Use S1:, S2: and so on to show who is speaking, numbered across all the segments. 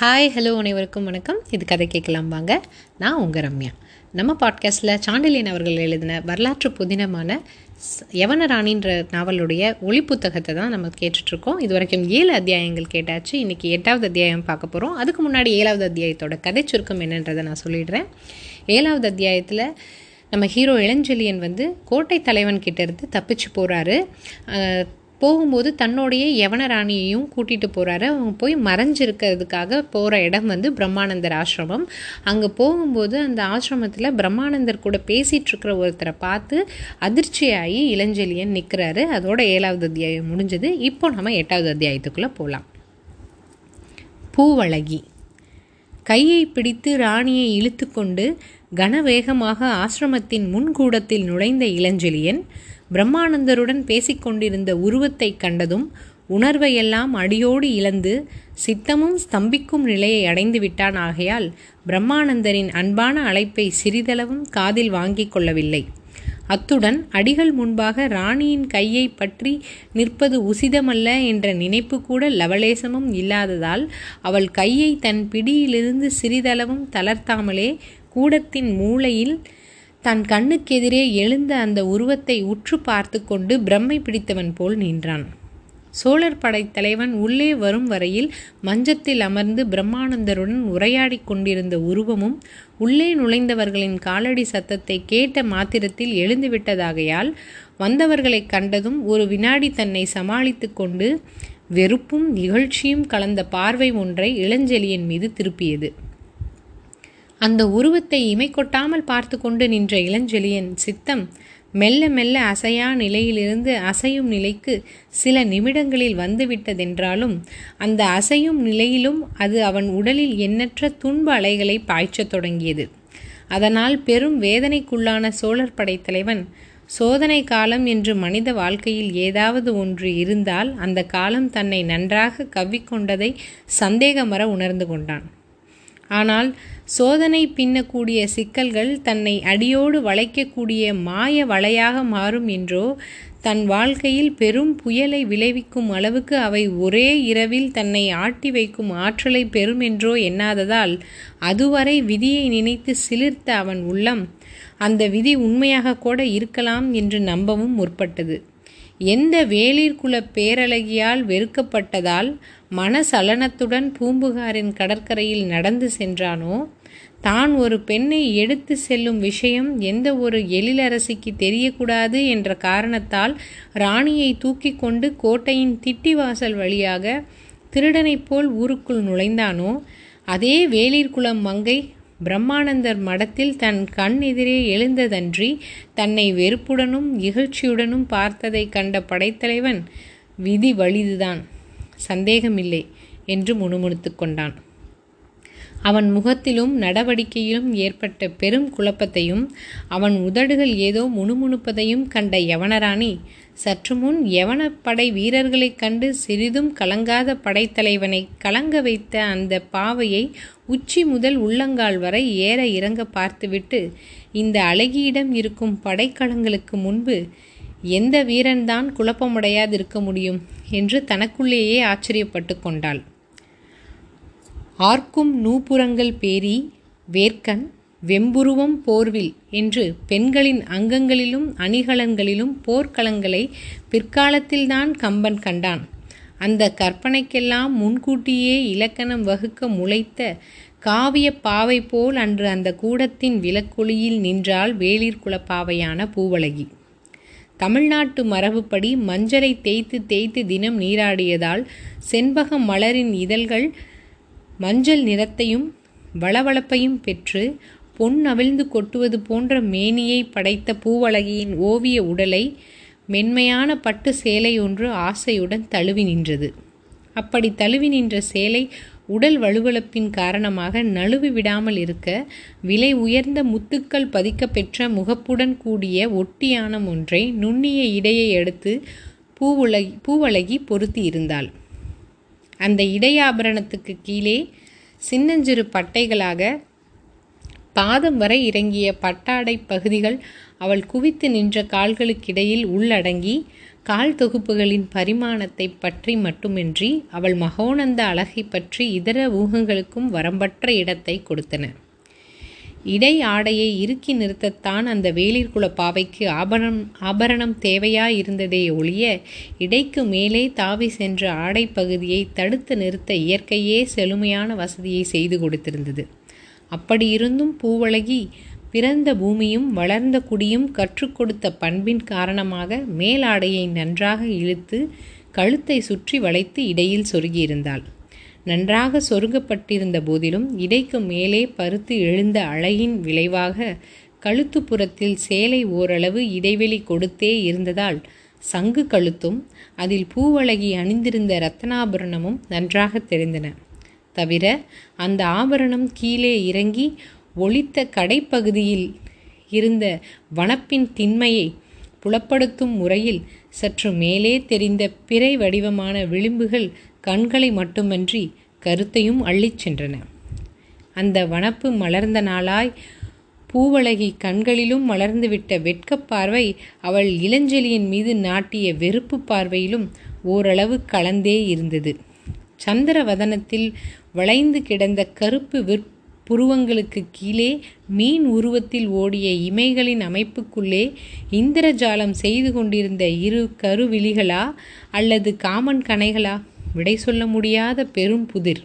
S1: Hi hello அனைவருக்கும் வணக்கம். இது கதை கேட்கலாம் வாங்க. நான் உங்கள் ரம்யா. நம்ம பாட்காஸ்ட்டில் சாண்டிலியன் அவர்கள் எழுதின வரலாற்று புதினமான யவனராணின்ற நாவலுடைய ஒளி புத்தகத்தை தான் நம்ம கேட்டுட்ருக்கோம். இது வரைக்கும் ஏழு அத்தியாயங்கள் கேட்டாச்சு. இன்றைக்கி எட்டாவது அத்தியாயம் பார்க்க போகிறோம் அதுக்கு முன்னாடி ஏழாவது அத்தியாயத்தோட கதை சுருக்கம் என்னன்றதை நான் சொல்லிடுறேன். ஏழாவது அத்தியாயத்தில் நம்ம ஹீரோ இளஞ்செழியன் வந்து கோட்டை தலைவன் கிட்ட இருந்து தப்பிச்சு போகிறாரு போகும்போது தன்னுடைய யவனராணியையும் கூட்டிகிட்டு போகிறாரு அவங்க போய் மறைஞ்சிருக்கிறதுக்காக போகிற இடம் வந்து பிரம்மானந்தர் ஆசிரமம். அங்கே போகும்போது அந்த ஆசிரமத்தில் பிரம்மானந்தர் கூட பேசிகிட்ருக்கிற ஒருத்தரை பார்த்து அதிர்ச்சியாகி இளஞ்செழியன் நிற்கிறாரு அதோட ஏழாவது அத்தியாயம் முடிஞ்சது. இப்போ நம்ம எட்டாவது அத்தியாயத்துக்குள்ளே போகலாம் பூவழகி. கையை பிடித்து ராணியை இழுத்துக்கொண்டு கனவேகமாக ஆசிரமத்தின் முன்கூடத்தில் நுழைந்த இளஞ்செழியன் பிரம்மானந்தருடன் பேசிக்கொண்டிருந்த உருவத்தை கண்டதும் உணர்வையெல்லாம் அடியோடு இழந்து சித்தமும் ஸ்தம்பிக்கும் நிலையை அடைந்து விட்டான் ஆகையால் பிரம்மானந்தரின் அன்பான அழைப்பை சிறிதளவும் காதில் வாங்கிக் கொள்ளவில்லை. அத்துடன் அடிகள் முன்பாக ராணியின் கையை பற்றி நிற்பது உசிதமல்ல என்ற நினைப்பு கூட லவலேசமும் இல்லாததால் அவள் கையை தன் பிடியிலிருந்து சிறிதளவும் தளர்த்தாமலே கூடத்தின் மூலையில் தன் கண்ணுக்கெதிரே எழுந்த அந்த உருவத்தை உற்று பார்த்து கொண்டு பிரம்மை பிடித்தவன் போல் நின்றான். சோழர் படைத்தலைவன் உள்ளே வரும் வரையில் மஞ்சத்தில் அமர்ந்து பிரம்மானந்தருடன் உரையாடிக் கொண்டிருந்த உருவமும் உள்ளே நுழைந்தவர்களின் காலடி சத்தத்தை கேட்ட மாத்திரத்தில் எழுந்துவிட்டதாகையால் வந்தவர்களை கண்டதும் ஒரு வினாடி தன்னை சமாளித்து கொண்டு வெறுப்பும் இகழ்ச்சியும் கலந்த பார்வை ஒன்றை இளஞ்செலியின் மீது திருப்பியது. அந்த உருவத்தை இமை கொட்டாமல் பார்த்து கொண்டு நின்ற இளஞ்செழியன் சித்தம் மெல்ல மெல்ல அசையா நிலையிலிருந்து அசையும் நிலைக்கு சில நிமிடங்களில் வந்துவிட்டதென்றாலும் அந்த அசையும் நிலையிலும் அது அவன் உடலில் எண்ணற்ற துன்ப அலைகளை பாய்ச்சத் தொடங்கியது. அதனால் பெரும் வேதனைக்குள்ளான சோழர் படைத்தலைவன் சோதனை காலம் என்று மனித வாழ்க்கையில் ஏதாவது ஒன்று இருந்தால் அந்த காலம் தன்னை நன்றாக கவ்விக்கொண்டதை சந்தேகமற உணர்ந்து கொண்டான். ஆனால் சோதனை பின்னக்கூடிய சிக்கல்கள் தன்னை அடியோடு வளைக்கக்கூடிய மாய வலையாக மாறும் என்றோ தன் வாழ்க்கையில் பெரும் புயலை விளைவிக்கும் அளவுக்கு அவை ஒரே இரவில் தன்னை ஆட்டி வைக்கும் ஆற்றலை பெறும் என்றோ எண்ணாததால் அதுவரை விதியை நினைத்து சிலிர்த்த அவன் உள்ளம் அந்த விதி உண்மையாக கூட இருக்கலாம் என்று நம்பவும் முற்பட்டது. எந்த வேளிர்குல பேரழகியால் வெறுக்கப்பட்டதால் மனசலனத்துடன் பூம்புகாரின் கடற்கரையில் நடந்து சென்றானோ தான் ஒரு பெண்ணை எடுத்து செல்லும் விஷயம் எந்த ஒரு எழிலரசிக்கு தெரியக்கூடாது என்ற காரணத்தால் ராணியை தூக்கி கொண்டு கோட்டையின் திட்டிவாசல் வழியாக திருடனைப் போல் ஊருக்குள் நுழைந்தானோ அதே வேளிர்குலம் மங்கை பிரம்மானந்தர் மடத்தில் தன் கண் எதிரே எழுந்ததன்றி தன்னை வெறுப்புடனும் இகழ்ச்சியுடனும் பார்த்ததை கண்ட படைத்தலைவன் விதி வலிதுதான் சந்தேகமில்லை என்று முணுமுணுத்து கொண்டான். அவன் முகத்திலும் நடவடிக்கையிலும் ஏற்பட்ட பெரும் குழப்பத்தையும் அவன் உதடுகள் ஏதோ முணுமுணுப்பதையும் கண்ட யவனராணி சற்று முன் யவனப்படை வீரர்களைக் கண்டு சிறிதும் கலங்காத படைத்தலைவனை கலங்க வைத்த அந்த பாவையை உச்சி முதல் உள்ளங்கால் வரை ஏற இறங்க பார்த்துவிட்டு இந்த அழகியிடம் இருக்கும் படைக்கலங்களுக்கு முன்பு எந்த வீரன்தான் குழப்பமுடையாதிருக்க முடியும்? என்று தனக்குள்ளேயே ஆச்சரியப்பட்டு கொண்டாள். ஆர்க்கும் நூபுரங்கள் பேரி வேர்க்கன் வெம்புருவம் போர்வில் என்று பெண்களின் அங்கங்களிலும் அணிகலன்களிலும் போர்க்களங்களை பிற்காலத்தில்தான் கம்பன் கண்டான். அந்த கற்பனைக்கெல்லாம் முன்கூட்டியே இலக்கணம் வகுக்க முளைத்த காவிய பாவை போல் அன்று அந்த கூடத்தின் விலக்கொளியில் நின்றாள் வேளிர்குல பாவையான பூவழகி. தமிழ்நாட்டு மரபுப்படி மஞ்சளை தேய்த்து தேய்த்து தினம் நீராடியதால் செண்பக மலரின் இதழ்கள் மஞ்சள் நிறத்தையும் வளவளப்பையும் பெற்று பொன் அவிழ்ந்து கொட்டுவது போன்ற மேனியை படைத்த பூவழகியின் ஓவிய உடலை மென்மையான பட்டு சேலை ஒன்று ஆசையுடன் தழுவி நின்றது. அப்படி தழுவி நின்ற சேலை உடல் வலுவளப்பின் காரணமாக நழுவி விடாமல் இருக்க விலை உயர்ந்த முத்துக்கள் பதிக்கப்பெற்ற முகப்புடன் கூடிய ஒட்டியானம் ஒன்றை நுண்ணிய இடையை எடுத்து பூவுலகி பூவழகி பொருத்தி இருந்தாள். அந்த இடையாபரணத்துக்கு கீழே சின்னஞ்சிறு பட்டைகளாக பாதம் வரை இறங்கிய பட்டாடை பகுதிகள் அவள் குவித்து நின்ற கால்களுக்கிடையில் உள்ளடங்கி கால் தொகுப்புகளின் பரிமாணத்தை பற்றி மட்டுமின்றி அவள் மகோனந்த அழகை பற்றி இதர ஊகங்களுக்கும் வரம்பற்ற இடத்தை கொடுத்தன. இடை ஆடையை இறுக்கி நிறுத்தத்தான் அந்த வேலிற்குல பாவைக்கு ஆபரணம் ஆபரணம் தேவையாயிருந்ததே ஒழிய இடைக்கு மேலே தாவி சென்ற ஆடை பகுதியை தடுத்து நிறுத்த இயற்கையே செழுமையான வசதியை செய்து கொடுத்திருந்தது. அப்படியிருந்தும் பூவழகி பிறந்த பூமியும் வளர்ந்த குடியும் கற்றுக் கொடுத்த பண்பின் காரணமாக மேலாடையை நன்றாக இழுத்து கழுத்தை சுற்றி வளைத்து இடையில் சொருகியிருந்தாள். நன்றாக சொருகப்பட்டிருந்த போதிலும் இடைக்கு மேலே பருத்து எழுந்த அழையின் விளைவாக கழுத்துப்புறத்தில் சேலை ஓரளவு இடைவெளி கொடுத்தே இருந்ததால் சங்கு கழுத்தும் அதில் பூவழகி அணிந்திருந்த ரத்தனாபரணமும் நன்றாக தெரிந்தன. தவிர அந்த ஆபரணம் கீழே இறங்கி ஒளித்த கடைப்பகுதியில் இருந்த வனப்பின் திண்மையை புலப்படுத்தும் முறையில் சற்று மேலே தெரிந்த பிறை வடிவமான விளிம்புகள் கண்களை மட்டுமன்றி கருத்தையும் அள்ளிச் சென்றன. அந்த வனப்பு மலர்ந்த நாளாய் பூவழகி கண்களிலும் மலர்ந்துவிட்ட வெட்கப் பார்வை அவள் இளஞ்செலியின் மீது நாட்டிய வெறுப்பு பார்வையிலும் ஓரளவு கலந்தே இருந்தது. சந்திரவதனத்தில் வளைந்து கிடந்த கருப்பு விற் புருவங்களுக்கு கீழே மீன் உருவத்தில் ஓடிய இமைகளின் அமைப்புக்குள்ளே இந்திரஜாலம் செய்து கொண்டிருந்த இரு கருவிழிகளா அல்லது காமன் கனைகளா விடை சொல்ல முடியாத பெரும் புதிர்.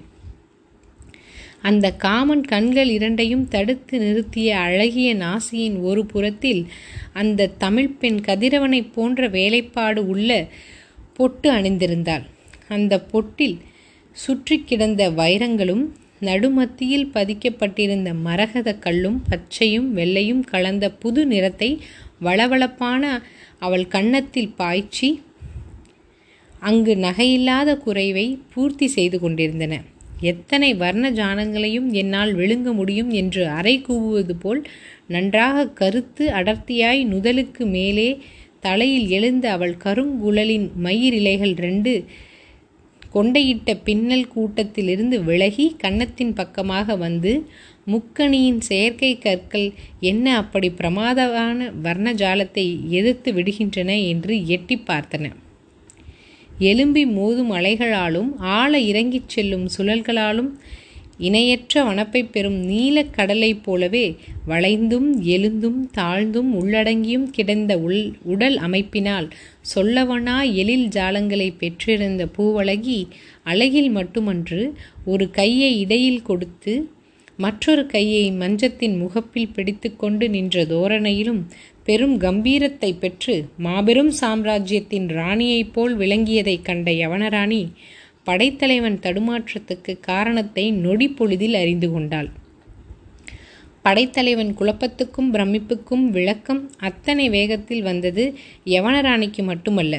S1: அந்த காமன் கண்கள் இரண்டையும் தடுத்து நிறுத்திய அழகிய நாசியின் ஒரு புறத்தில் அந்த தமிழ் பெண் கதிரவனைப் போன்ற வேலைப்பாடு உள்ள பொட்டு அணிந்திருந்தாள். அந்த பொட்டில் சுற்றி கிடந்த வைரங்களும் நடுமத்தியில் பதிக்கப்பட்டிருந்த மரகத கல்லும் பச்சையும் வெள்ளையும் கலந்த புது நிறத்தை வளவளப்பான அவள் கன்னத்தில் பாய்ச்சி அங்கு நகையில்லாத குறைவை பூர்த்தி செய்து கொண்டிருந்தன. எத்தனை வர்ண ஜானங்களையும் என்னால் விழுங்க முடியும் என்று அறை கூவுவது போல் நன்றாக கருத்து அடர்த்தியாய் நுதலுக்கு மேலே தலையில் எழுந்த அவள் கருங்குழலின் மயிரிலைகள் ரெண்டு கொண்டையிட்ட பின்னல் கூட்டத்திலிருந்து விலகி கன்னத்தின் பக்கமாக வந்து முக்கணியின் செயற்கை கற்கள் என்ன அப்படி பிரமாதமான வர்ணஜாலத்தை எதிர்த்து விடுகின்றன? என்று எட்டி பார்த்தன. எலும்பி மோதும் அலைகளாலும் ஆழ இறங்கிச் செல்லும் சுழல்களாலும் இணையற்ற வனப்பை பெறும் நீலக் கடலைப் போலவே வளைந்தும் எழுந்தும் தாழ்ந்தும் உள்ளடங்கியும் கிடந்த உள் உடல் அமைப்பினால் சொல்லவனா எழில் ஜாலங்களை பெற்றிருந்த பூவழகி அழகில் மட்டுமன்று ஒரு கையை இடையில் கொடுத்து மற்றொரு கையை மஞ்சத்தின் முகப்பில் பிடித்துக்கொண்டு நின்ற தோரணையிலும் பெரும் கம்பீரத்தை பெற்று மாபெரும் சாம்ராஜ்யத்தின் ராணியைப் போல் விளங்கியதைக் கண்ட யவனராணி படைத்தலைவன் தடுமாற்றத்துக்கு காரணத்தை நொடி பொழுதில் அறிந்து கொண்டாள். படைத்தலைவன் குழப்பத்துக்கும் பிரமிப்புக்கும் விளக்கம் அத்தனை வேகத்தில் வந்தது யவனராணிக்கு மட்டுமல்ல.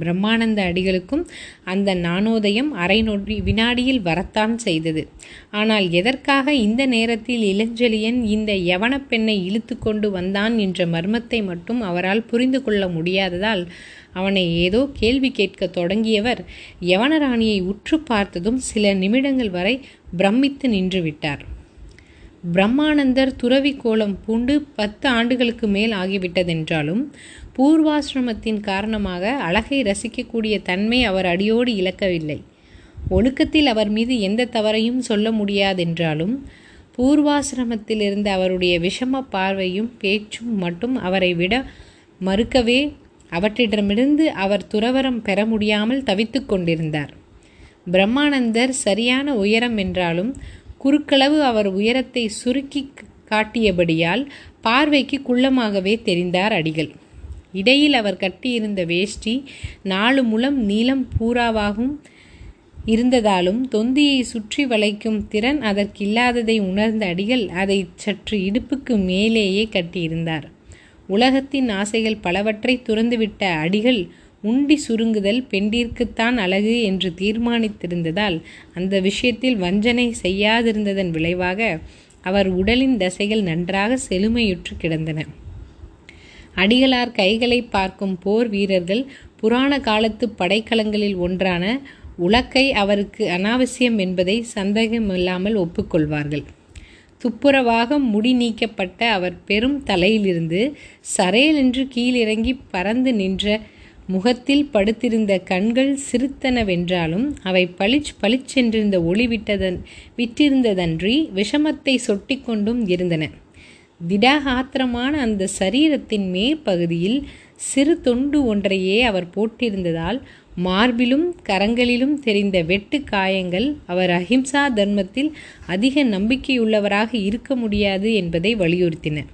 S1: பிரம்மானந்த அடிகளுக்கும் அந்த நாணோதயம் அரை நொடி வினாடியில் வரத்தான் செய்தது. ஆனால் எதற்காக இந்த நேரத்தில் இளஞ்செழியன் இந்த யவன பெண்ணை இழுத்து கொண்டு வந்தான் என்ற மர்மத்தை மட்டும் அவரால் புரிந்து கொள்ள முடியாததால் அவனை ஏதோ கேள்வி கேட்க தொடங்கியவர் யவனராணியை உற்று பார்த்ததும் சில நிமிடங்கள் வரை பிரமித்து நின்றுவிட்டார் பிரம்மானந்தர் துறவி கோலம் பூண்டு பத்து ஆண்டுகளுக்கு மேல் ஆகிவிட்டதென்றாலும் பூர்வாசிரமத்தின் காரணமாக அழகை ரசிக்கக்கூடிய தன்மை அவர் அடியோடு இழக்கவில்லை. ஒழுக்கத்தில் அவர் மீது எந்த தவறையும் சொல்ல முடியாதென்றாலும் பூர்வாசிரமத்தில் இருந்த அவருடைய விஷம பார்வையும் பேச்சும் மட்டும் அவரை விட மறுக்கவே அவற்றிடமிருந்து அவர் துறவரம் பெற முடியாமல் தவித்து கொண்டிருந்தார். பிரம்மானந்தர் சரியான உயரம் என்றாலும் குறுக்களவு அவர் உயரத்தை சுருக்கி காட்டியபடியால் பார்வைக்கு குள்ளமாகவே தெரிந்தார் அடிகள். இடையில் அவர் கட்டியிருந்த வேஷ்டி நாலு முழம் நீளம் பூராவாகவும் இருந்ததாலும் தொந்தியை சுற்றி வளைக்கும் திறன் அதற்கில்லாததை உணர்ந்த அடிகள் அதை சற்று இடுப்புக்கு மேலேயே கட்டியிருந்தார். உலகத்தின் ஆசைகள் பலவற்றை துறந்துவிட்ட அடிகள் உண்டி சுருங்குதல் பெண்டிற்குத்தான் அழகு என்று தீர்மானித்திருந்ததால் அந்த விஷயத்தில் வஞ்சனை செய்யாதிருந்ததன் விளைவாக அவர் உடலின் தசைகள் நன்றாக செழுமையுற்று கிடந்தன. அடிகளார் கைகளை பார்க்கும் போர் வீரர்கள் புராண காலத்து படைக்கலங்களில் ஒன்றான உலக்கை அவருக்கு அனாவசியம் என்பதை சந்தேகமில்லாமல் ஒப்புக்கொள்வார்கள். துப்புரவாக முடி நீக்கப்பட்ட அவர் பெரும் தலையிலிருந்து சரையலென்று கீழிறங்கி பறந்து நின்ற முகத்தில் படுத்திருந்த கண்கள் சிறுத்தனவென்றாலும் அவை பளிச் பளிச்சென்றிருந்த ஒளி விட்டதன் விட்டிருந்ததன்றி விஷமத்தை சொட்டிக்கொண்டும் இருந்தன. திடகாத்திரமான அந்த சரீரத்தின் மேற்பகுதியில் சிறு தொண்டு ஒன்றையே அவர் போட்டிருந்ததால் மார்பிலும் கரங்களிலும் தெரிந்த வெட்டு காயங்கள் அவர் அஹிம்சா தர்மத்தில் அதிக நம்பிக்கையுள்ளவராக இருக்க முடியாது என்பதை வலியுறுத்தின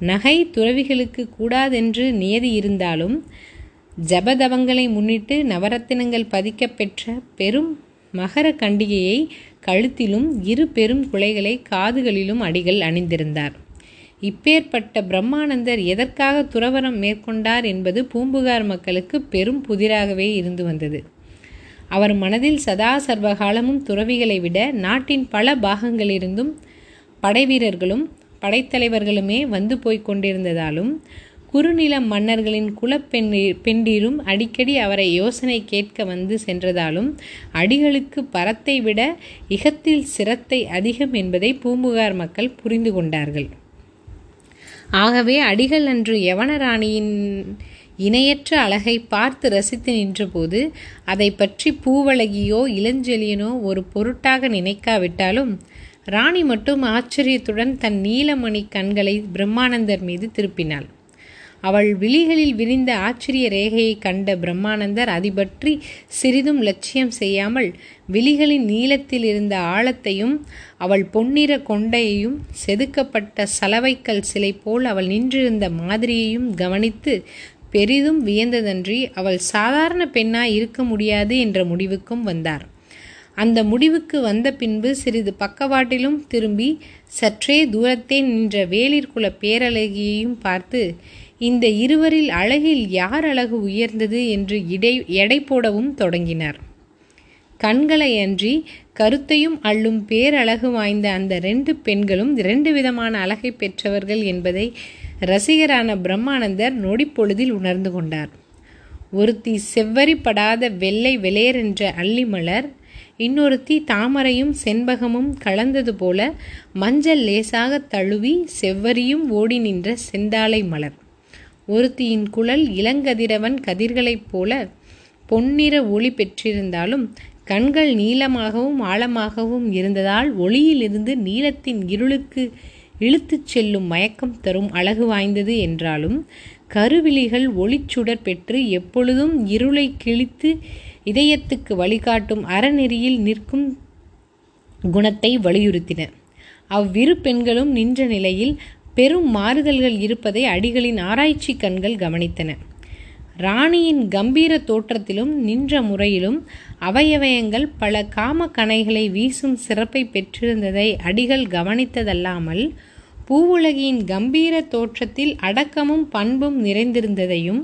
S1: நகை துறவிகளுக்கு கூடாதென்று நியதி இருந்தாலும் ஜபதவங்களை முன்னிட்டு நவரத்தினங்கள் பதிக்கப்பெற்ற பெரும் மகர கண்டிகையை கழுத்திலும் இரு பெரும் குலைகளை காதுகளிலும் அடிகள் அணிந்திருந்தார். இப்பேற்பட்ட பிரம்மானந்தர் எதற்காக துறவரம் மேற்கொண்டார் என்பது பூம்புகார் மக்களுக்கு பெரும் புதிராகவே இருந்து வந்தது. அவர் மனதில் சதா சர்வகாலமும் துறவிகளை விட நாட்டின் பல பாகங்களிலிருந்தும் படைவீரர்களும் படைத்தலைவர்களுமே வந்து போய்க் கொண்டிருந்ததாலும் குறுநில மன்னர்களின் குலப்பெண்ணி பெண்டீரும் அடிக்கடி அவரை யோசனை கேட்க வந்து சென்றதாலும் அடிகளுக்கு பரத்தை விட இகத்தில் சிரத்தை அதிகம் என்பதை பூம்புகார் மக்கள் புரிந்து கொண்டார்கள். ஆகவே அடிகள் அன்று யவனராணியின் இணையற்ற அழகை பார்த்து ரசித்து நின்றபோது அதை பற்றி பூவழகியோ இளஞ்செழியனோ ஒரு பொருட்டாக நினைக்காவிட்டாலும் ராணி மட்டும் ஆச்சரியத்துடன் தன் நீலமணி கண்களை பிரம்மானந்தர் மீது திருப்பினாள். அவள் விழிகளில் விரிந்த ஆச்சரிய ரேகையை கண்ட பிரம்மானந்தர் அதிபற்றி சிறிதும் லட்சியம் செய்யாமல் விழிகளின் நீளத்தில் இருந்த ஆழத்தையும் அவள் பொன்னிற கொண்டையையும் செதுக்கப்பட்ட சலவைக்கல் சிலை போல் அவள் நின்றிருந்த மாதிரியையும் கவனித்து பெரிதும் வியந்ததன்றி அவள் சாதாரண பெண்ணாய் இருக்க முடியாது என்ற முடிவுக்கும் வந்தார். அந்த முடிவுக்கு வந்த பின்பு சிறிது பக்கவாட்டிலும் திரும்பி சற்றே தூரத்தே நின்ற வேளிற்குல பேரழகியையும் பார்த்து இந்த இருவரில் அழகில் யார் அழகு உயர்ந்தது என்று இடை எடை போடவும் தொடங்கினார். கண்களை அன்றி கருத்தையும் அள்ளும் பேரழகு வாய்ந்த அந்த ரெண்டு பெண்களும் இரண்டு விதமான அழகை பெற்றவர்கள் என்பதை ரசிகரான பிரம்மானந்தர் நொடிப்பொழுதில் உணர்ந்து கொண்டார். ஒருத்தி செவ்வரிப்படாத வெள்ளை வெளையரென்ற அள்ளிமலர் இன்னொருத்தி தாமரையும் செண்பகமும் கலந்தது போல மஞ்சள் லேசாக தழுவி செவ்வரியும் ஓடி நின்ற செந்தாழை மலர். ஒருத்தியின் குழல் இளங்கதிரவன் கதிர்களைப் போல பொன்னிற ஒளி பெற்றிருந்தாலும் கண்கள் நீளமாகவும் ஆழமாகவும் இருந்ததால் ஒளியிலிருந்து நீளத்தின் இருளுக்கு இழுத்துச் செல்லும் மயக்கம் தரும் அழகு வாய்ந்தது என்றாலும் கருவிழிகள் ஒளிச்சுடர் பெற்று எப்பொழுதும் இருளை கிழித்து இதயத்துக்கு வழிகாட்டும் அறநெறியில் நிற்கும் குணத்தை வலியுறுத்தின. அவ்விரு பெண்களும் நின்ற நிலையில் பெரும் மாறுதல்கள் இருப்பதை அடிகளின் ஆராய்ச்சி கண்கள் கவனித்தன. ராணியின் கம்பீர தோற்றத்திலும் நின்ற முறையிலும் அவயவயங்கள் பல காம கணைகளை வீசும் சிறப்பை பெற்றிருந்ததை அடிகள் கவனித்ததல்லாமல் பூவுலகியின் கம்பீர தோற்றத்தில் அடக்கமும் பண்பும் நிறைந்திருந்ததையும்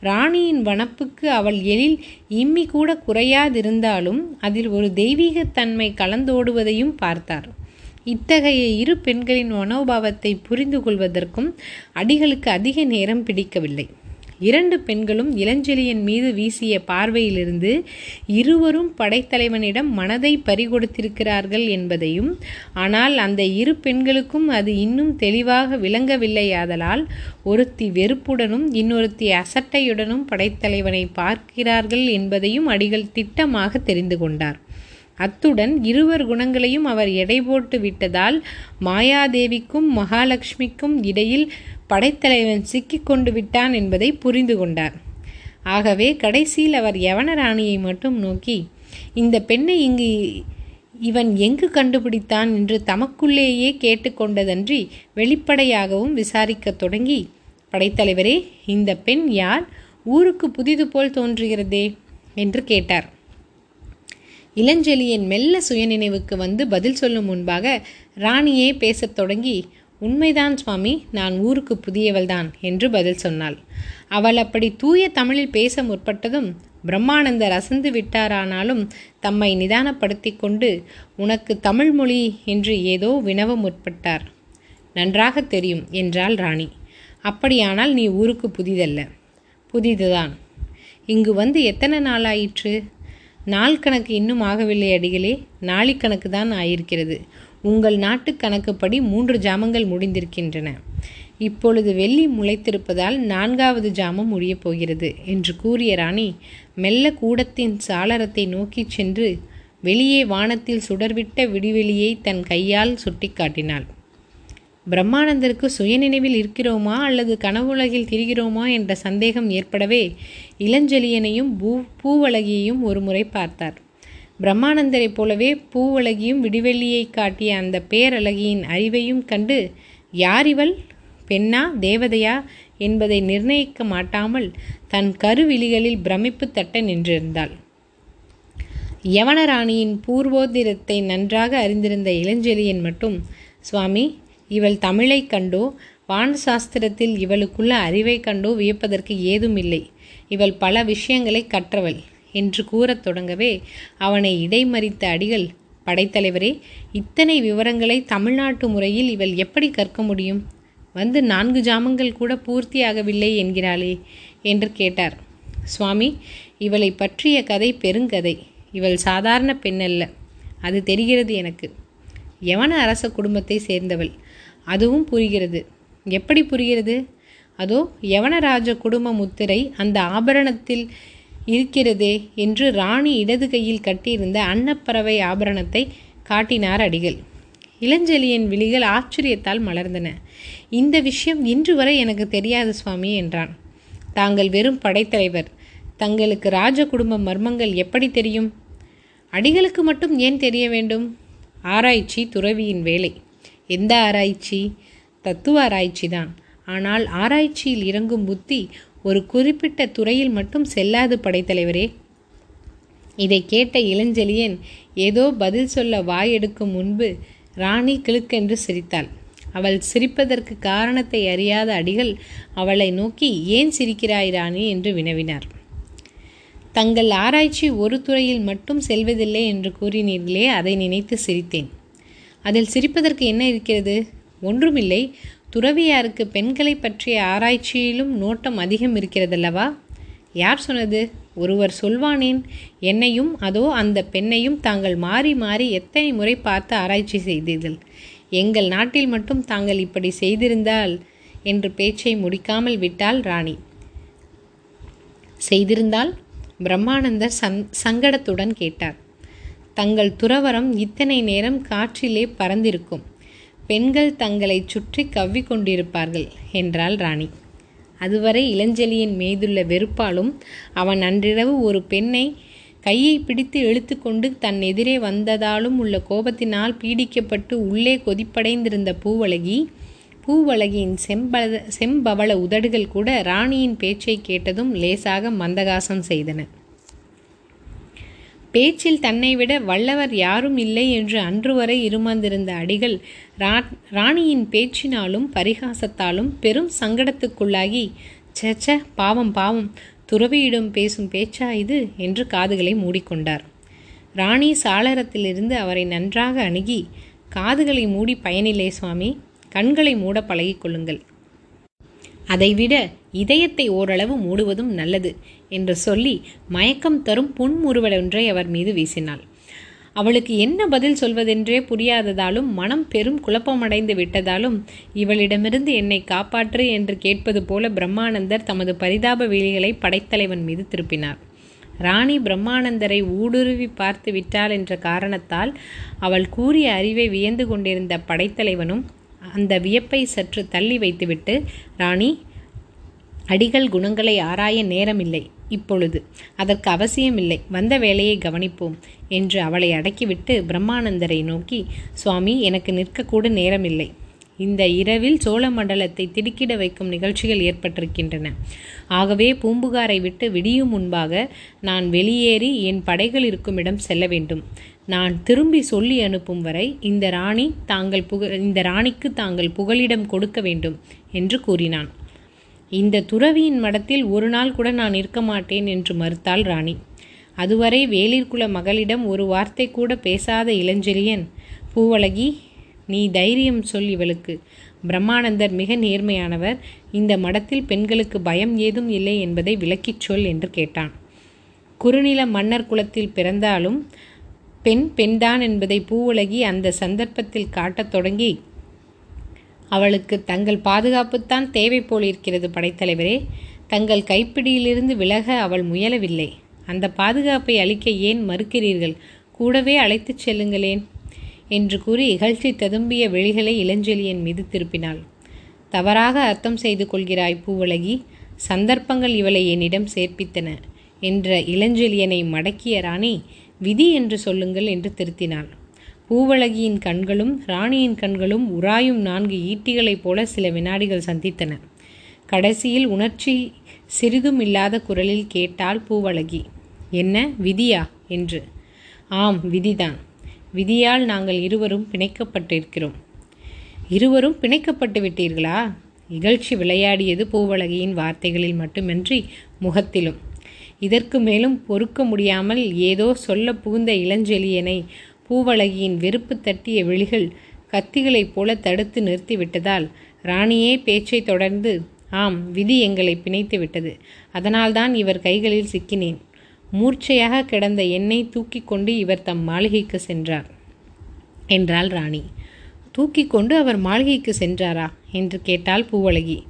S1: ராணியின் வனப்புக்கு அவள் எழில் இம்மி கூட குறையாதிருந்தாலும் அதில் ஒரு தெய்வீகத்தன்மை கலந்தோடுவதையும் பார்த்தார். இத்தகைய இரு பெண்களின் மனோபாவத்தை புரிந்து கொள்வதற்கும் அடிகளுக்கு அதிக நேரம் பிடிக்கவில்லை. இரண்டு பெண்களும் இளஞ்செழியன் மீது வீசிய பார்வையிலிருந்து இருவரும் படைத்தலைவனிடம் மனதை பறிகொடுத்திருக்கிறார்கள் என்பதையும் ஆனால் அந்த இரு பெண்களுக்கும் அது இன்னும் தெளிவாக விளங்கவில்லையாதலால் ஒருத்தி வெறுப்புடனும் இன்னொருத்தி அசட்டையுடனும் படைத்தலைவனை பார்க்கிறார்கள் என்பதையும் அடிகள் திட்டமாக தெரிந்து கொண்டார். அத்துடன் இருவர் குணங்களையும் அவர் எடை போட்டு விட்டதால் மாயாதேவிக்கும் மகாலட்சுமிக்கும் இடையில் படைத்தலைவன் சிக்கிக்கொண்டு விட்டான் என்பதை புரிந்து கொண்டார். ஆகவே கடைசியில் அவர் யவனராணியை மட்டும் நோக்கி இந்த பெண்ணை இங்கு இவன் எங்கு கண்டுபிடித்தான் என்று தமக்குள்ளேயே கேட்டுக்கொண்டதன்றி வெளிப்படையாகவும் விசாரிக்கத் தொடங்கி படைத்தலைவரே இந்த பெண் யார்? ஊருக்கு புதிது போல் தோன்றுகிறதே என்று கேட்டார். இளஞ்செலியின் மெல்ல சுயநினைவுக்கு வந்து பதில் சொல்லும் முன்பாக ராணியே பேசத் தொடங்கி உண்மைதான் சுவாமி நான் ஊருக்கு புதியவள்தான் என்று பதில் சொன்னாள். அவள் அப்படி தூய தமிழில் பேச முற்பட்டதும் பிரம்மானந்தர் அசந்து விட்டாரானாலும் தம்மை நிதானப்படுத்தி கொண்டு உனக்கு தமிழ் மொழி என்று ஏதோ வினவ முற்பட்டார். நன்றாக தெரியும் என்றாள் ராணி. அப்படியானால் நீ ஊருக்கு புதிதல்ல. புதிதுதான். இங்கு வந்து எத்தனை நாளாயிற்று? நாள் கணக்கு இன்னும் ஆகவில்லை அடிகளே நாளிக்கணக்கு தான் ஆயிருக்கிறது. உங்கள் நாட்டு கணக்குப்படி மூன்று ஜாமங்கள் முடிந்திருக்கின்றன. இப்பொழுது வெள்ளி முளைத்திருப்பதால் நான்காவது ஜாமம் முடியப் போகிறது என்று கூறிய ராணி மெல்ல கூடத்தின் சாளரத்தை நோக்கிச் சென்று வெளியே வானத்தில் சுடர்விட்ட விடிவெளியை தன் கையால் சுட்டிக்காட்டினாள் பிரம்மானந்தருக்கு சுயநினைவில் இருக்கிறோமா அல்லது கனவுலகில் திரிகிறோமா என்ற சந்தேகம் ஏற்படவே இளஞ்செழியனையும் பூ பூவழகியையும் ஒருமுறை பார்த்தார். பிரம்மானந்தரைப் போலவே பூவழகியும் விடிவெள்ளியை காட்டிய அந்த பேரழகியின் அறிவையும் கண்டு யார் இவள் பெண்ணா? தேவதையா? என்பதை நிர்ணயிக்க மாட்டாமல் தன் கருவிழிகளில் பிரமிப்பு தட்ட நின்றிருந்தாள். யவனராணியின் பூர்வோதிரத்தை நன்றாக அறிந்திருந்த இளஞ்செழியன் மட்டும் சுவாமி இவள் தமிழை கண்டோ வான சாஸ்திரத்தில் இவளுக்குள்ள அறிவை கண்டோ வியப்பதற்கு ஏதுமில்லை. இவள் பல விஷயங்களை கற்றவள் என்று கூறத் தொடங்கவே அவனை இடைமறித்த அடிகள் படைத்தலைவரே இத்தனை விவரங்களை தமிழ்நாட்டு முறையில் இவள் எப்படி கற்க முடியும்? வந்து நான்கு ஜாமங்கள் கூட பூர்த்தியாகவில்லை என்கிறாளே என்று கேட்டார். சுவாமி இவளை பற்றிய கதை பெருங்கதை. இவள் சாதாரண பெண்ணல்ல. அது தெரிகிறது எனக்கு. யவன அரச குடும்பத்தை சேர்ந்தவள். அதுவும் புரிகிறது. எப்படி புரிகிறது? அதோ யவனராஜ குடும்ப முத்திரை அந்த ஆபரணத்தில் இருக்கிறதே என்று ராணி இடது கையில் கட்டியிருந்த அன்னப்பறவை ஆபரணத்தை காட்டினார் அடிகள். இளஞ்செலியின் விழிகள் ஆச்சரியத்தால் மலர்ந்தன. இந்த விஷயம் இன்று வரை எனக்கு தெரியாது சுவாமி என்றான். தாங்கள் வெறும் படைத்தலைவர். தங்களுக்கு ராஜ குடும்ப மர்மங்கள் எப்படி தெரியும்? அடிகளுக்கு மட்டும் ஏன் தெரிய வேண்டும்? ஆராய்ச்சி துறவியின் வேலை. எந்த ஆராய்ச்சி? தத்துவ ஆராய்ச்சி தான். ஆனால் ஆராய்ச்சியில் இறங்கும் புத்தி ஒரு குறிப்பிட்ட துறையில் மட்டும் செல்லாது படைத்தலைவரே. இதை கேட்ட இளஞ்செழியன் ஏதோ பதில் சொல்ல வாயெடுக்கும் முன்பு ராணி கிழுக்கென்று சிரித்தாள். அவள் சிரிப்பதற்கு காரணத்தை அறியாத அடிகள் அவளை நோக்கி ஏன் சிரிக்கிறாய் ராணி? என்று வினவினார். தங்கள் ஆராய்ச்சி ஒரு துறையில் மட்டும் செல்வதில்லை என்று கூறினீர்களே அதை நினைத்து சிரித்தேன். அதில் சிரிப்பதற்கு என்ன இருக்கிறது? ஒன்றுமில்லை. துறவியாருக்கு பெண்களை பற்றிய ஆராய்ச்சியிலும் நோட்டம் அதிகம் இருக்கிறதல்லவா? யார் சொன்னது? ஒருவர் சொல்வானேன். என்னையும் அதோ அந்த பெண்ணையும் தாங்கள் மாறி மாறி எத்தனை முறை பார்த்து ஆராய்ச்சி செய்தீர்கள்? எங்கள் நாட்டில் மட்டும் தாங்கள் இப்படி செய்திருந்தால் என்று பேச்சை முடிக்காமல் விட்டாள் ராணி. செய்திருந்தால்? பிரம்மானந்தர் சங்கடத்துடன் கேட்டார். தங்கள் துறவரம் இத்தனை நேரம் காற்றிலே பறந்திருக்கும். பெண்கள் தங்களை சுற்றி கவ்விக்கொண்டிருப்பார்கள் என்றாள் ராணி. அதுவரை இளஞ்செழியின் மீதுள்ள வெறுப்பாலும் அவன் அன்றிரவு ஒரு பெண்ணை கையை பிடித்து இழுத்துக்கொண்டு தன் எதிரே வந்ததாலும் உள்ள கோபத்தினால் பீடிக்கப்பட்டு உள்ளே கொதிப்படைந்திருந்த பூவழகி பூவழகியின் செம்பல செம்பவள உதடுகள் கூட ராணியின் பேச்சை கேட்டதும் லேசாக மந்தகாசம் செய்தன. பேச்சில் தன்னை விட வல்லவர் யாரும் இல்லை என்று அன்று வரை இருமாந்திருந்த அடிகள் ராணியின் பேச்சினாலும் பரிகாசத்தாலும் பெரும் சங்கடத்துக்குள்ளாகி சேச்ச பாவம் பாவம் துறவியிடம் பேசும் பேச்சா இது? என்று காதுகளை மூடிக்கொண்டார். ராணி சாளரத்திலிருந்து அவரை நன்றாக அணுகி காதுகளை மூடி பயனில்லை சுவாமி கண்களை மூட பழகிக்கொள்ளுங்கள் அதைவிட இதயத்தை ஓரளவு மூடுவதும் நல்லது என்று சொல்லி மயக்கம் தரும் புன்முறுவலொன்றை அவர் மீது வீசினாள். அவளுக்கு என்ன பதில் சொல்வதென்றே புரியாததாலும் மனம் பெரும் குழப்பமடைந்து விட்டதாலும் இவளிடமிருந்து என்னை காப்பாற்று என்று கேட்பது போல பிரம்மானந்தர் தமது பரிதாப வேலிகளை படைத்தலைவன் மீது திருப்பினார். ராணி பிரம்மானந்தரை ஊடுருவி பார்த்து விட்டாள் என்ற காரணத்தால் அவள் கூறிய அறிவை வியந்து கொண்டிருந்த படைத்தலைவனும் அந்த வியப்பை சற்று தள்ளி வைத்துவிட்டு ராணி அடிகள் குணங்களை ஆராய நேரமில்லை. இப்பொழுது அதற்கு அவசியமில்லை. வந்த வேலையை கவனிப்போம் என்று அவளை அடக்கிவிட்டு பிரம்மானந்தரை நோக்கி சுவாமி எனக்கு நிற்கக்கூட நேரமில்லை. இந்த இரவில் சோழ மண்டலத்தை திடுக்கிட வைக்கும் நிகழ்ச்சிகள் ஏற்பட்டிருக்கின்றன. ஆகவே பூம்புகாரை விட்டு விடியும் முன்பாக நான் வெளியேறி என் படைகள் இருக்கும் இடம் செல்ல வேண்டும். நான் திரும்பி சொல்லி அனுப்பும் வரை இந்த ராணி தாங்கள் புக இந்த ராணிக்கு தாங்கள் புகலிடம் கொடுக்க வேண்டும் என்று கூறினான். இந்த துறவியின் மடத்தில் ஒரு நாள் கூட நான் இருக்க மாட்டேன் என்று மறுத்தாள் ராணி. அதுவரை வேலிற்குல மகளிடம் ஒரு வார்த்தை கூட பேசாத இளஞ்செழியன் பூவழகி நீ தைரியம் சொல் இவளுக்கு. பிரம்மானந்தர் மிக நேர்மையானவர். இந்த மடத்தில் பெண்களுக்கு பயம் ஏதும் இல்லை என்பதை விளக்கிச் சொல் என்று கேட்டான். குறுநில மன்னர் குலத்தில் பிறந்தாலும் பெண் பெண்தான் என்பதை பூவுலகி அந்த சந்தர்ப்பத்தில் காட்டத் தொடங்கி அவளுக்கு தங்கள் பாதுகாப்புத்தான் தேவை போலிருக்கிறது படைத்தலைவரே. தங்கள் கைப்பிடியிலிருந்து விலக அவள் முயலவில்லை. அந்த பாதுகாப்பை அளிக்க ஏன் மறுக்கிறீர்கள்? கூடவே அழைத்துச் செல்லுங்களேன் என்று கூறி இகழ்ச்சி ததும்பிய விழிகளை இளஞ்செழியன் மீது திருப்பினாள். தவறாக அர்த்தம் செய்து கொள்கிறாய் பூவழகி சந்தர்ப்பங்கள் இவளை என்னிடம் சேர்ப்பித்தன என்ற இளஞ்செழியனை மடக்கிய ராணி விதி என்று சொல்லுங்கள் என்று திருத்தினாள் பூவழகியின் கண்களும் ராணியின் கண்களும் உராயும் நான்கு ஈட்டிகளைப் போல சில வினாடிகள் சந்தித்தன. கடைசியில் உணர்ச்சி சிறிதும் இல்லாத குரலில் கேட்டாள் பூவழகி. என்ன? விதியா என்று. ஆம் விதிதான். விதியால் நாங்கள் இருவரும் பிணைக்கப்பட்டிருக்கிறோம். இருவரும் பிணைக்கப்பட்டு விட்டீர்களா இகழ்ச்சி விளையாடியது பூவழகியின் வார்த்தைகளில் மட்டுமின்றி முகத்திலும். இதற்கு மேலும் பொறுக்க முடியாமல் ஏதோ சொல்ல புகுந்த இளஞ்செழியனை பூவழகியின் வெறுப்பு தட்டிய விழிகள் கத்திகளைப் போல தடுத்து நிறுத்திவிட்டதால் ராணியே பேச்சை தொடர்ந்து ஆம் விதி எங்களை பிணைத்து விட்டது. அதனால்தான் இவர் கைகளில் சிக்கினேன். மூர்ச்சையாக கிடந்த என்னை தூக்கி கொண்டு இவர் தம் மாளிகைக்கு சென்றார் என்றாள் ராணி. தூக்கி கொண்டு அவர் மாளிகைக்கு சென்றாரா? என்று கேட்டாள் பூவழகி.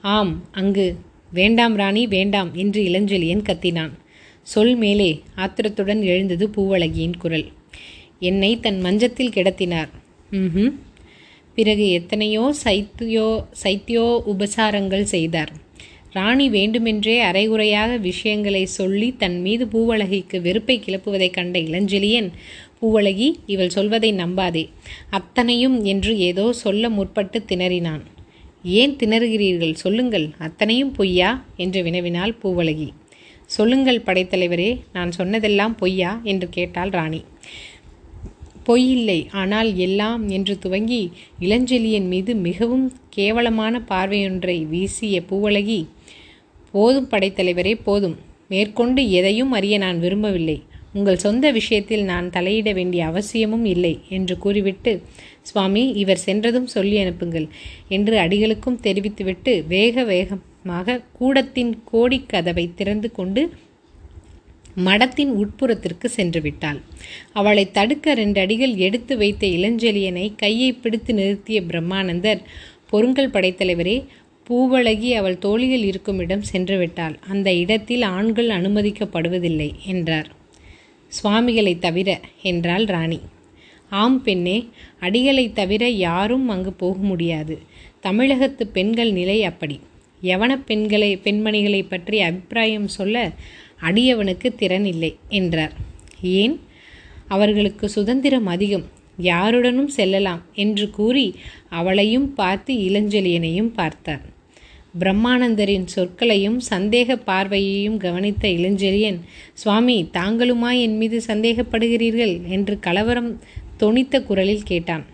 S1: ஆம் அங்கு வேண்டாம் ராணி வேண்டாம் என்று இளஞ்செழியன் கத்தினான். சொல் மேலே ஆத்திரத்துடன் எழுந்தது பூவழகியின் குரல். என்னை தன் மஞ்சத்தில் கிடத்தினார். ம் பிறகு எத்தனையோ சைத்தியோ சைத்தியோ உபசாரங்கள் செய்தார். ராணி வேண்டுமென்றே அரைகுறையாக விஷயங்களை சொல்லி தன் மீது பூவழகிக்கு வெறுப்பை கிளப்புவதைக் கண்ட இளஞ்செழியன் பூவழகி இவள் சொல்வதை நம்பாதே. அத்தனையும் என்று ஏதோ சொல்ல முற்பட்டு திணறினான். ஏன் திணறுகிறீர்கள்? சொல்லுங்கள். அத்தனையும் பொய்யா? என்று வினவினாள் பூவழகி. சொல்லுங்கள் படைத்தலைவரே நான் சொன்னதெல்லாம் பொய்யா? என்று கேட்டாள் ராணி. பொய்யில்லை. ஆனால் எல்லாம் என்று துவங்கி இளஞ்செலியன் மீது மிகவும் கேவலமான பார்வையொன்றை வீசிய பூவழகி போதும் படைத்தலைவரே போதும். மேற்கொண்டு எதையும் அறிய நான் விரும்பவில்லை. உங்கள் சொந்த விஷயத்தில் நான் தலையிட வேண்டிய அவசியமும் இல்லை என்று கூறிவிட்டு சுவாமி இவர் சென்றதும் சொல்லி அனுப்புங்கள் என்று அடிகளுக்கும் தெரிவித்துவிட்டு வேக வேகமாக கூடத்தின் கோடிக்கதவை திறந்து கொண்டு மடத்தின் உட்புறத்திற்கு சென்று விட்டாள். அவளை தடுக்க ரெண்டு அடிகள் எடுத்து வைத்த இளஞ்செழியனை கையை பிடித்து நிறுத்திய பிரம்மானந்தர் பொருங்கல் படைத்தலைவரே பூவழகி அவள் தோழியில் இருக்கும் இடம் சென்று விட்டாள். அந்த இடத்தில் ஆண்கள் அனுமதிக்கப்படுவதில்லை என்றார். சுவாமிகளை தவிர என்றாள் ராணி. ஆம் பெண்ணே அடிகளைத் தவிர யாரும் அங்கு போக முடியாது. தமிழகத்து பெண்கள் நிலை அப்படி. யவன பெண்களை பெண்மணிகளை பற்றி அபிப்பிராயம் சொல்ல அடியவனுக்கு திறன் இல்லை என்றார். ஏன்? அவர்களுக்கு சுதந்திரம் அதிகம். யாருடனும் செல்லலாம் என்று கூறி அவளையும் பார்த்து இளஞ்செழியனையும் பார்த்தார். பிரம்மானந்தரின் சொற்களையும் சந்தேக பார்வையையும் கவனித்த இளஞ்செழியன் சுவாமி தாங்களுமா என் மீது சந்தேகப்படுகிறீர்கள்? என்று கலவரம் தொனித்த குரலில் கேட்டான்.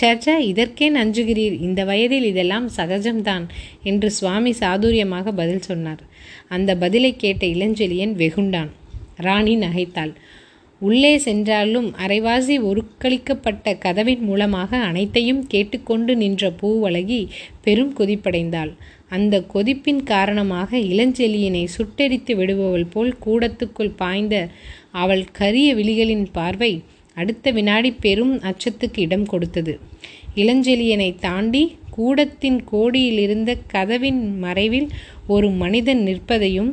S1: சர்ச்சா இதற்கே நஞ்சுகிறீர் இந்த வயதில் இதெல்லாம் சகஜம்தான் என்று சுவாமி சாதுரியமாக பதில் சொன்னார். அந்த பதிலை கேட்ட இளஞ்செழியன் வெகுண்டான். ராணி நகைத்தாள். உள்ளே சென்றாலும் அரைவாசி ஒருக்களிக்கப்பட்ட கதவின் மூலமாக அனைத்தையும் கேட்டுக்கொண்டு நின்ற பூவழகி பெரும் கொதிப்படைந்தாள். அந்த கொதிப்பின் காரணமாக இளஞ்செலியினை சுட்டெரித்து விடுபவள் போல் கூடத்துக்குள் பாய்ந்த அவள் கரிய விழிகளின் பார்வை அடுத்த வினாடி பெரும் அச்சத்துக்கு இடம் கொடுத்தது. இளஞ்செலியனை தாண்டி கூடத்தின் கோடியிலிருந்த கதவின் மறைவில் ஒரு மனிதன் நிற்பதையும்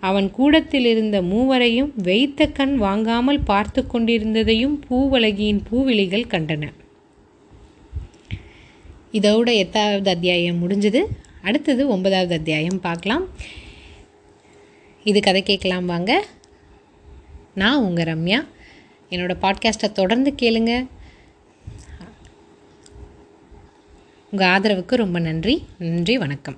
S1: அவன் கூடத்தில் இருந்த மூவரையும் வைத்த கண் வாங்காமல் பார்த்து கொண்டிருந்ததையும் பூவலகியின் பூவிழிகள் கண்டன. இதோட எட்டாவது அத்தியாயம் முடிஞ்சது. அடுத்தது ஒன்பதாவது அத்தியாயம் பார்க்கலாம். இது கதை கேட்கலாம் வாங்க. நான் உங்கள் ரம்யா. என்னோடய பாட்காஸ்ட்டை தொடர்ந்து கேளுங்க. உங்கள் ஆதரவுக்கு ரொம்ப நன்றி. நன்றி வணக்கம்.